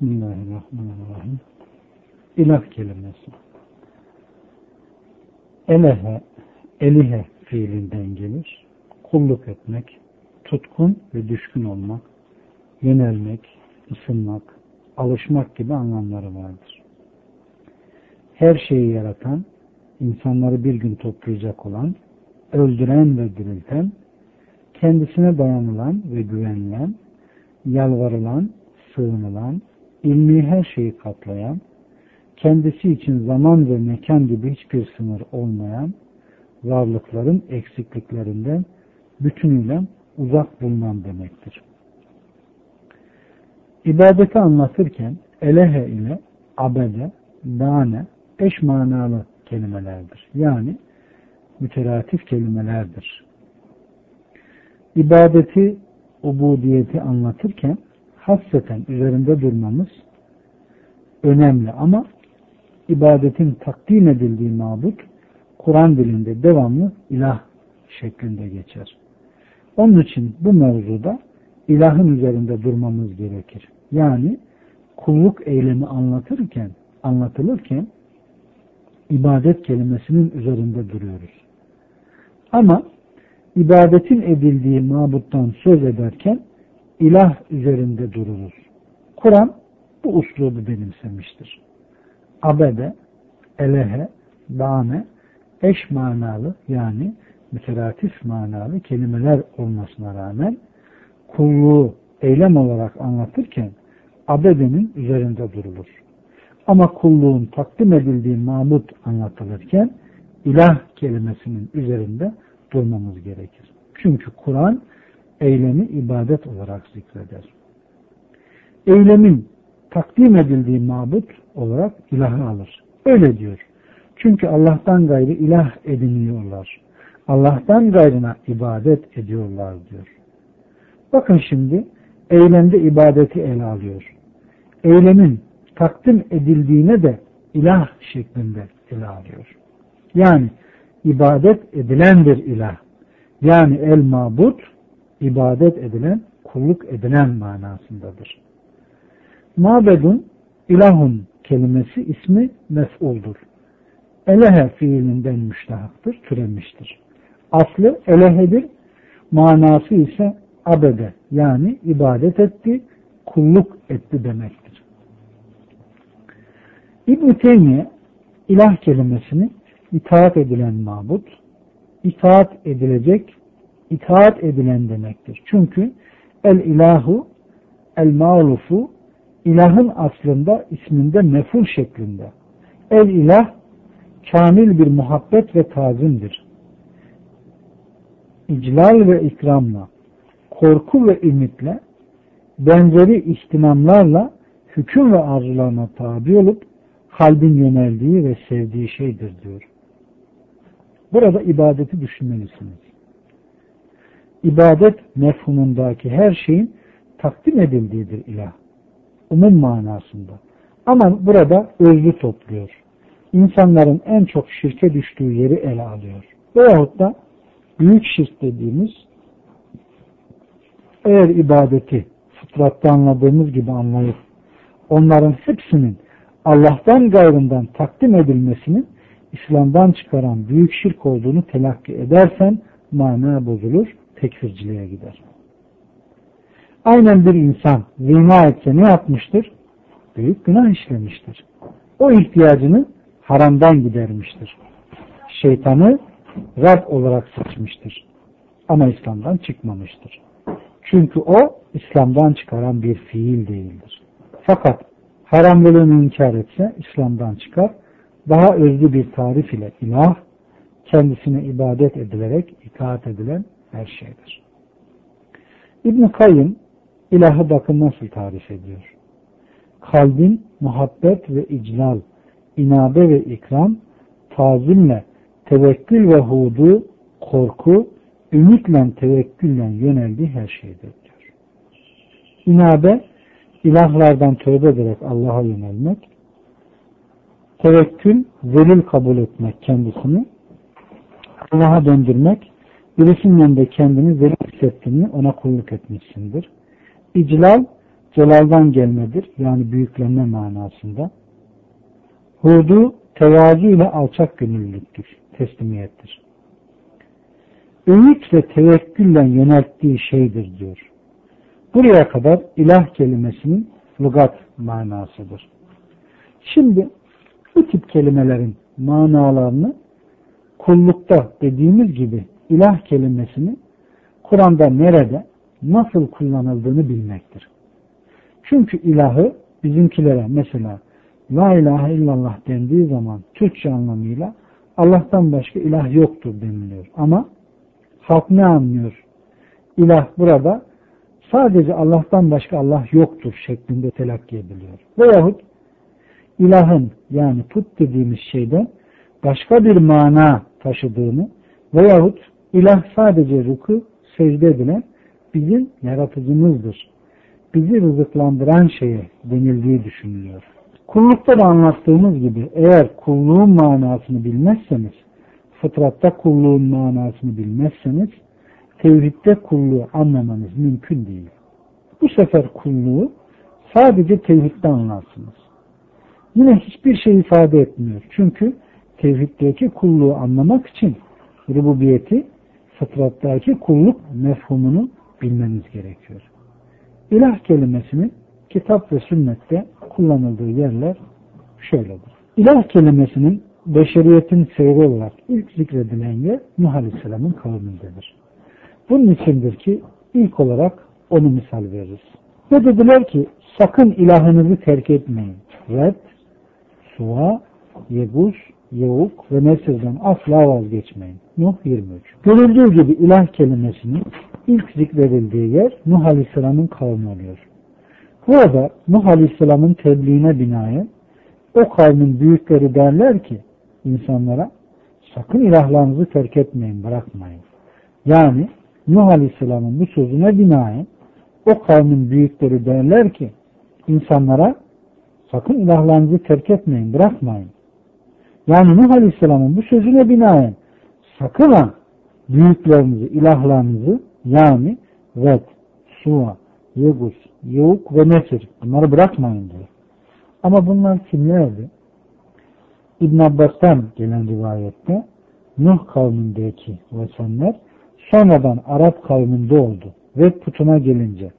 Bismillahirrahmanirrahim. İlah kelimesi. Elehe, elihe fiilinden gelir. Kulluk etmek, tutkun ve düşkün olmak, yönelmek, ısınmak, alışmak gibi anlamları vardır. Her şeyi yaratan, insanları bir gün toplayacak olan, öldüren ve dirilten, kendisine dayanılan ve güvenilen, yalvarılan, sığınılan, ilmi her şeyi kaplayan, kendisi için zaman ve mekan gibi hiçbir sınır olmayan, varlıkların eksikliklerinden bütünüyle uzak bulunan demektir. İbadeti anlatırken elehe ile abede, dane eş manalı kelimelerdir. Yani müteratif kelimelerdir. İbadeti, ubudiyeti anlatırken hasreten üzerinde durmamız önemli ama ibadetin takdim edildiği mabut Kur'an dilinde devamlı ilah şeklinde geçer. Onun için bu mevzuda ilahın üzerinde durmamız gerekir. Yani kulluk eylemi anlatırken, anlatılırken ibadet kelimesinin üzerinde duruyoruz. Ama ibadetin edildiği mabuttan söz ederken ilah üzerinde dururuz. Kur'an bu uslubu benimsemiştir. Abede, elehe, dane eş manalı yani müteratif manalı kelimeler olmasına rağmen kulluğu eylem olarak anlatırken abedenin üzerinde durulur. Ama kulluğun takdim edildiği mamut anlatılırken ilah kelimesinin üzerinde durmamız gerekir. Çünkü Kur'an eylemi ibadet olarak zikreder. Eylemin takdim edildiği mabut olarak ilahı alır. Öyle diyor. Çünkü Allah'tan gayrı ilah ediniyorlar. Allah'tan gayrına ibadet ediyorlar diyor. Bakın şimdi eylemde ibadeti ele alıyor. Eylemin takdim edildiğine de ilah şeklinde ele alıyor. Yani ibadet edilen bir ilah. Yani el mabut ibadet edilen, kulluk edilen manasındadır. Mabedun ilahun kelimesi ismi mef'uldur. Elehe fiilinden müştahaktır, türemiştir. Aslı elehedir, manası ise abede yani ibadet etti, kulluk etti demektir. İbn-i Teymiye ilah kelimesini itaat edilen mabut, itaat edilecek, itaat edilen demektir. Çünkü el ilahu, el mağlufu, ilahın aslında isminde meful şeklinde. El ilah, kamil bir muhabbet ve tazimdir. İclal ve ikramla, korku ve ümitle, benzeri ihtimamlarla hüküm ve arzularına tabi olup kalbin yöneldiği ve sevdiği şeydir diyor. Burada ibadeti düşünmelisiniz. İbadet mefhumundaki her şeyin takdim edildiğidir ilah. Umum manasında. Ama burada özlü topluyor. İnsanların en çok şirke düştüğü yeri ele alıyor. Veyahut da büyük şirk dediğimiz eğer ibadeti fıtratta anladığımız gibi anlayıp onların hepsinin Allah'tan gayrından takdim edilmesinin İslam'dan çıkaran büyük şirk olduğunu telakki edersen mana bozulur, tekfirciliğe gider. Aynen bir insan zina etse ne yapmıştır? Büyük günah işlemiştir. O ihtiyacını haramdan gidermiştir. Şeytanı Rab olarak seçmiştir. Ama İslam'dan çıkmamıştır. Çünkü o İslam'dan çıkaran bir fiil değildir. Fakat haramlılığını inkar etse İslam'dan çıkar. Daha özlü bir tarif ile ilah, kendisine ibadet edilerek itaat edilen her şeydir. İbn-i Kayyım ilahı bakın nasıl tarif ediyor. Kalbin muhabbet ve iclal, inabe ve ikram, tazimle, tevekkül ve hudu, korku, ümitle, tevekkülle yöneldiği her şeydir diyor. İnabe, ilahlardan tövbe ederek Allah'a yönelmek, tevekkül, zelil kabul etmek kendisini, Allah'a döndürmek, birisinin de kendini zelil hissettiğini ona kulluk etmişsindir. İclal, celaldan gelmedir. Yani büyüklenme manasında. Hudu tevazu ile alçak gönüllülüktür. Teslimiyettir. Öğüt ve tevekkülle yönelttiği şeydir diyor. Buraya kadar ilah kelimesinin lugat manasıdır. Şimdi bu tip kelimelerin manalarını kullukta dediğimiz gibi ilah kelimesini Kur'an'da nerede, nasıl kullanıldığını bilmektir. Çünkü ilahı bizimkilere mesela La ilahe illallah dendiği zaman Türkçe anlamıyla Allah'tan başka ilah yoktur deniliyor. Ama halk ne anlıyor? İlah burada sadece Allah'tan başka Allah yoktur şeklinde telakki ediliyor. Veyahut ilahın yani put dediğimiz şeyden başka bir mana taşıdığını veyahut ilah sadece ruku secde edilen bizim yaratıcımızdır. Bizi rızıklandıran şeye denildiği düşünülüyor. Kullukta da anlattığımız gibi eğer kulluğun manasını bilmezseniz, fıtratta kulluğun manasını bilmezseniz, tevhidde kulluğu anlamanız mümkün değil. Bu sefer kulluğu sadece tevhidde anlarsınız. Yine hiçbir şey ifade etmiyor. Çünkü tevhiddeki kulluğu anlamak için rububiyeti fıtrattaki kulluk mefhumunu bilmeniz gerekiyor. İlah kelimesinin kitap ve sünnette kullanıldığı yerler şöyledir. İlah kelimesinin beşeriyetin seyri olarak ilk zikredilen yer Nuh Aleyhisselam'ın kavmindedir. Bunun içindir ki ilk olarak onu misal veririz. Ve dediler ki sakın ilahınızı terk etmeyin. Red, Suva, Yeguz, Yevuk ve Nesir'den asla vazgeçmeyin. Nuh 23. Görüldüğü gibi ilah kelimesinin ilk zikredildiği yer Nuh Aleyhisselam'ın kavmi oluyor. Burada Nuh Aleyhisselam'ın tebliğine binaen o kavmin büyükleri derler ki insanlara sakın ilahlarınızı terk etmeyin, bırakmayın. Yani Nuh Aleyhisselam'ın bu sözüne binaen o kavmin büyükleri derler ki insanlara sakın ilahlarınızı terk etmeyin, bırakmayın. Yani Nuh Aleyhisselam'ın bu sözüne binaen sakın ha büyüklerinizi, ilahlarınızı yani Red, Suva, Yegus, Yevuk ve Nesir bunları bırakmayın diyor. Ama bunlar kimlerdi? İbn Abbas'tan gelen rivayette Nuh kavmindeki vesenler sonradan Arap kavminde oldu ve putuna gelince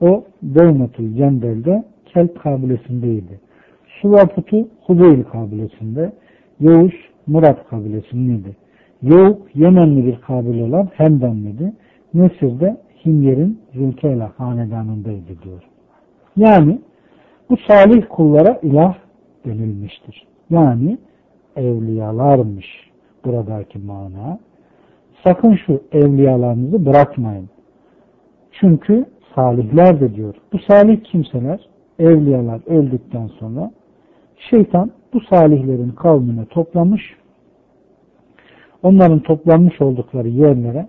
o Beynatul Cembel'de Kelp kabilesindeydi. Suva putu Hubeyl kabilesinde, Yavuz Murat kabilesindeydi. Yavuk Yemenli bir kabile olan Hemdanlıydı. Nesir'de Himyer'in Zülkeyla hanedanındaydı diyor. Yani bu salih kullara ilah denilmiştir. Yani evliyalarmış buradaki mana. Sakın şu evliyalarınızı bırakmayın. Çünkü salihler de diyor. Bu salih kimseler, evliyalar öldükten sonra şeytan bu salihlerin kavmine toplamış, onların toplanmış oldukları yerlere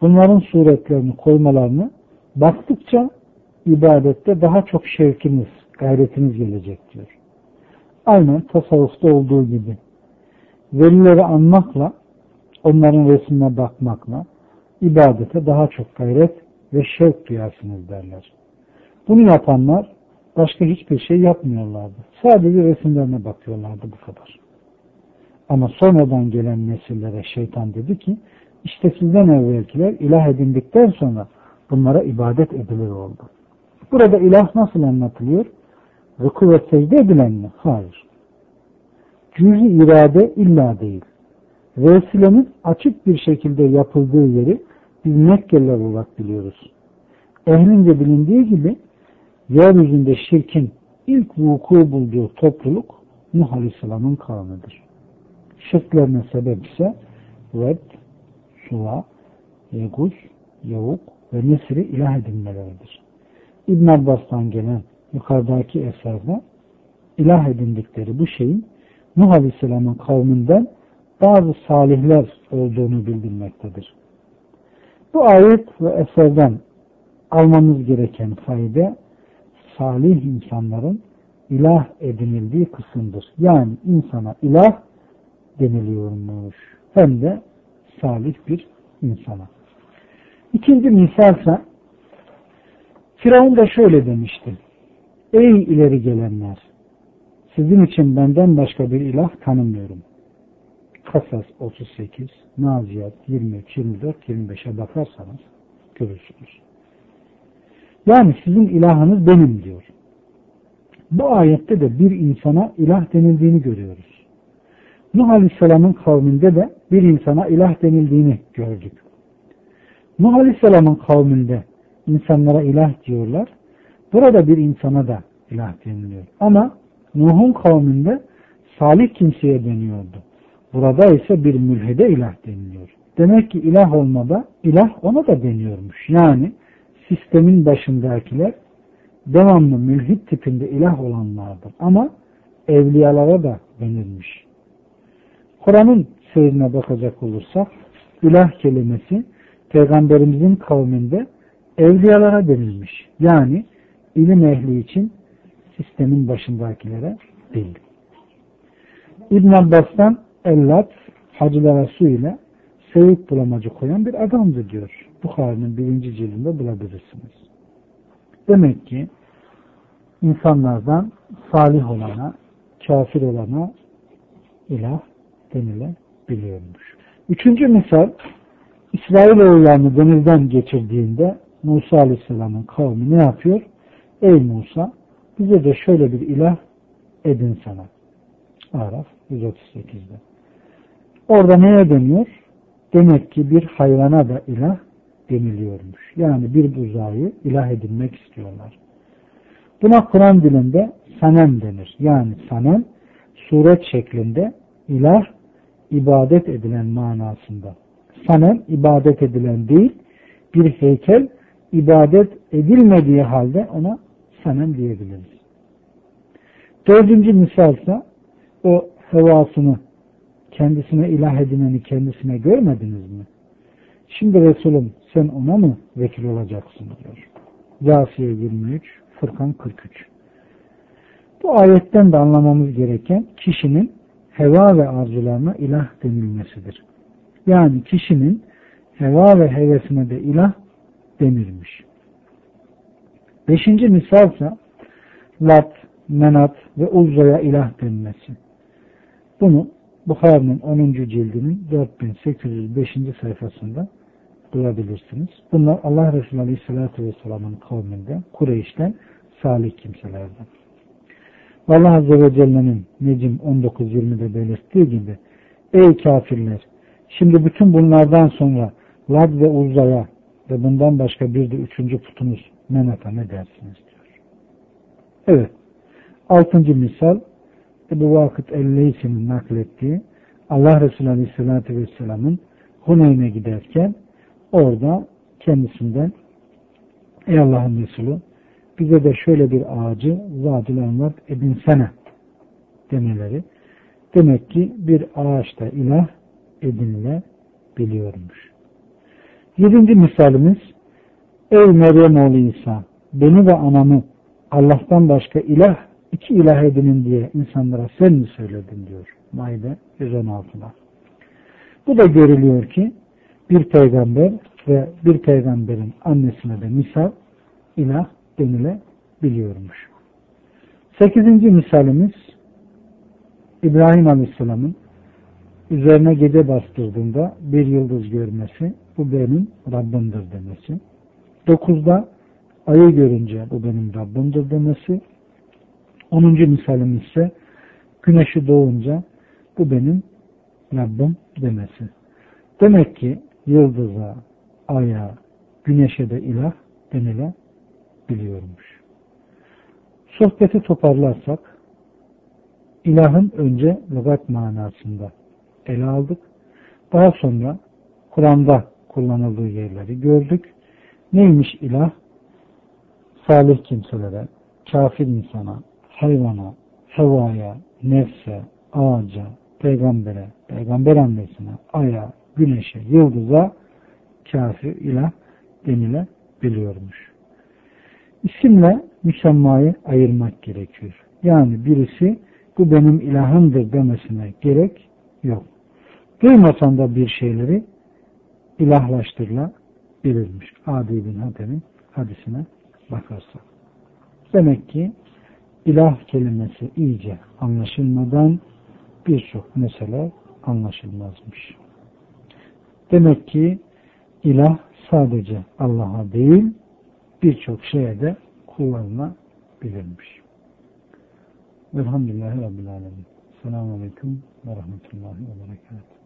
bunların suretlerini koymalarını baktıkça ibadette daha çok şevkiniz, gayretiniz gelecek diyor. Aynen tasavvufta olduğu gibi. Velileri anmakla, onların resmine bakmakla ibadete daha çok gayret ve şevk duyarsınız derler. Bunu yapanlar başka hiçbir şey yapmıyorlardı. Sadece resimlerine bakıyorlardı bu kadar. Ama sonradan gelen nesillere şeytan dedi ki işte sizden evvelkiler ilah edindikten sonra bunlara ibadet edilir oldu. Burada ilah nasıl anlatılıyor? Ruku ve secde edilen mi? Hayır. Cüzi irade illa değil. Vesilenin açık bir şekilde yapıldığı yeri biz Mekkeliler olarak biliyoruz. Ehlince bilindiği gibi yeryüzünde şirkin ilk vuku bulduğu topluluk Nuh Aleyhisselam'ın kavmidir. Şirklerine sebep ise Red, Suva, Yegus, Yavuk ve Nesri ilah edinmeleridir. İbn Abbas'tan gelen yukarıdaki eserde ilah edindikleri bu şeyin Nuh Aleyhisselam'ın kavminden bazı salihler olduğunu bildirmektedir. Bu ayet ve eserden almamız gereken fayda salih insanların ilah edinildiği kısımdır. Yani insana ilah deniliyormuş. Hem de salih bir insana. İkinci misalsa Firavun da şöyle demişti. Ey ileri gelenler! Sizin için benden başka bir ilah tanımıyorum. Kasas 38, Naziyat 23, 24, 25'e bakarsanız görürsünüz. Yani sizin ilahınız benim diyor. Bu ayette de bir insana ilah denildiğini görüyoruz. Nuh Aleyhisselam'ın kavminde de bir insana ilah denildiğini gördük. Nuh Aleyhisselam'ın kavminde insanlara ilah diyorlar. Burada bir insana da ilah deniliyor. Ama Nuh'un kavminde salih kimseye deniyordu. Burada ise bir mülhede ilah deniliyor. Demek ki ilah olmada ilah ona da deniyormuş. Yani sistemin başındakiler devamlı mülhit tipinde ilah olanlardır. Ama evliyalara da denilmiş. Kur'an'ın seyrine bakacak olursak ilah kelimesi peygamberimizin kavminde evliyalara denilmiş. Yani ilim ehli için sistemin başındakilere değil. İbn Abbas'tan Ellat hacılara su ile sevip bulamacı koyan bir adamdı diyor. Bukhari'nin birinci cildinde bulabilirsiniz. Demek ki insanlardan salih olana, kafir olana ilah denilebiliyormuş. Üçüncü misal İsrailoğullarını denizden geçirdiğinde Musa Aleyhisselam'ın kavmi ne yapıyor? Ey Musa bize de şöyle bir ilah edin sana. Araf 138'de. Orada neye deniyor? Demek ki bir hayvana da ilah deniliyormuş. Yani bir buzağı ilah edinmek istiyorlar. Buna Kur'an dilinde sanem denir. Yani sanem suret şeklinde ilah ibadet edilen manasında. Sanem ibadet edilen değil, bir heykel ibadet edilmediği halde ona sanem diyebiliriz. Dördüncü misal ise o hevasını kendisine ilah edineni kendisine görmediniz mi? Şimdi Resulüm sen ona mı vekil olacaksın diyor. Yasiye 23, Fırkan 43. Bu ayetten de anlamamız gereken kişinin heva ve arzularına ilah denilmesidir. Yani kişinin heva ve hevesine de ilah denilmiş. Beşinci misal ise Lat, Menat ve Uzza'ya ilah denilmesi. Bunu Bukhari'nin 10. cildinin 4805. sayfasında bulabilirsiniz. Bunlar Allah Resulü Aleyhisselatü Vesselam'ın kavminde, Kureyş'ten salih kimselerden. Allah Azze ve Celle'nin Necim 19.20'de belirttiği gibi Ey kafirler! Şimdi bütün bunlardan sonra Lad ve Uzza'ya ve bundan başka bir de üçüncü putunuz Menat'a ne dersiniz diyor. Evet. Altıncı misal Ebu Vakıt el-Leysi'nin naklettiği Allah Resulü Aleyhisselatü Vesselam'ın Huneyn'e giderken orada kendisinden Ey Allah'ın Resulü bize de şöyle bir ağacı Zadül Envat edinsene demeleri. Demek ki bir ağaçta ilah edinilebiliyormuş. Yedinci misalimiz Ey Meryem oğlu İsa beni ve anamı Allah'tan başka ilah iki ilah edinin diye insanlara sen mi söyledin diyor. Maide 116'da. Bu da görülüyor ki bir peygamber ve bir peygamberin annesine de misal ilah denilebiliyormuş. Sekizinci misalimiz İbrahim Aleyhisselam'ın üzerine gece bastırdığında bir yıldız görmesi, bu benim Rabbimdir demesi. Dokuzda ayı görünce bu benim Rabbimdir demesi. Onuncu misalimiz ise güneşi doğunca bu benim Rabbim demesi. Demek ki yıldıza, aya, güneşe de ilah denilebiliyormuş. Sohbeti toparlarsak ilahın önce lügat manasında ele aldık. Daha sonra Kur'an'da kullanıldığı yerleri gördük. Neymiş ilah? Salih kimselere, kafir insana, hayvana, hevaya, nefse, ağaca, peygambere, peygamber annesine, aya, güneşe, yıldıza kafir ilah denilebiliyormuş. İsimle müsemmayı ayırmak gerekiyor. Yani birisi bu benim ilahımdır demesine gerek yok. Duymasan da bir şeyleri ilahlaştırılabilirmiş. Adi bin Hatem'in hadisine bakarsak. Demek ki ilah kelimesi iyice anlaşılmadan birçok mesele anlaşılmazmış. Demek ki ilah sadece Allah'a değil birçok şeye de kullanılabilirmiş. Velhamdülillahi Rabbil Alemin. Selamun Aleyküm ve Rahmetullahi ve Berekatuhu.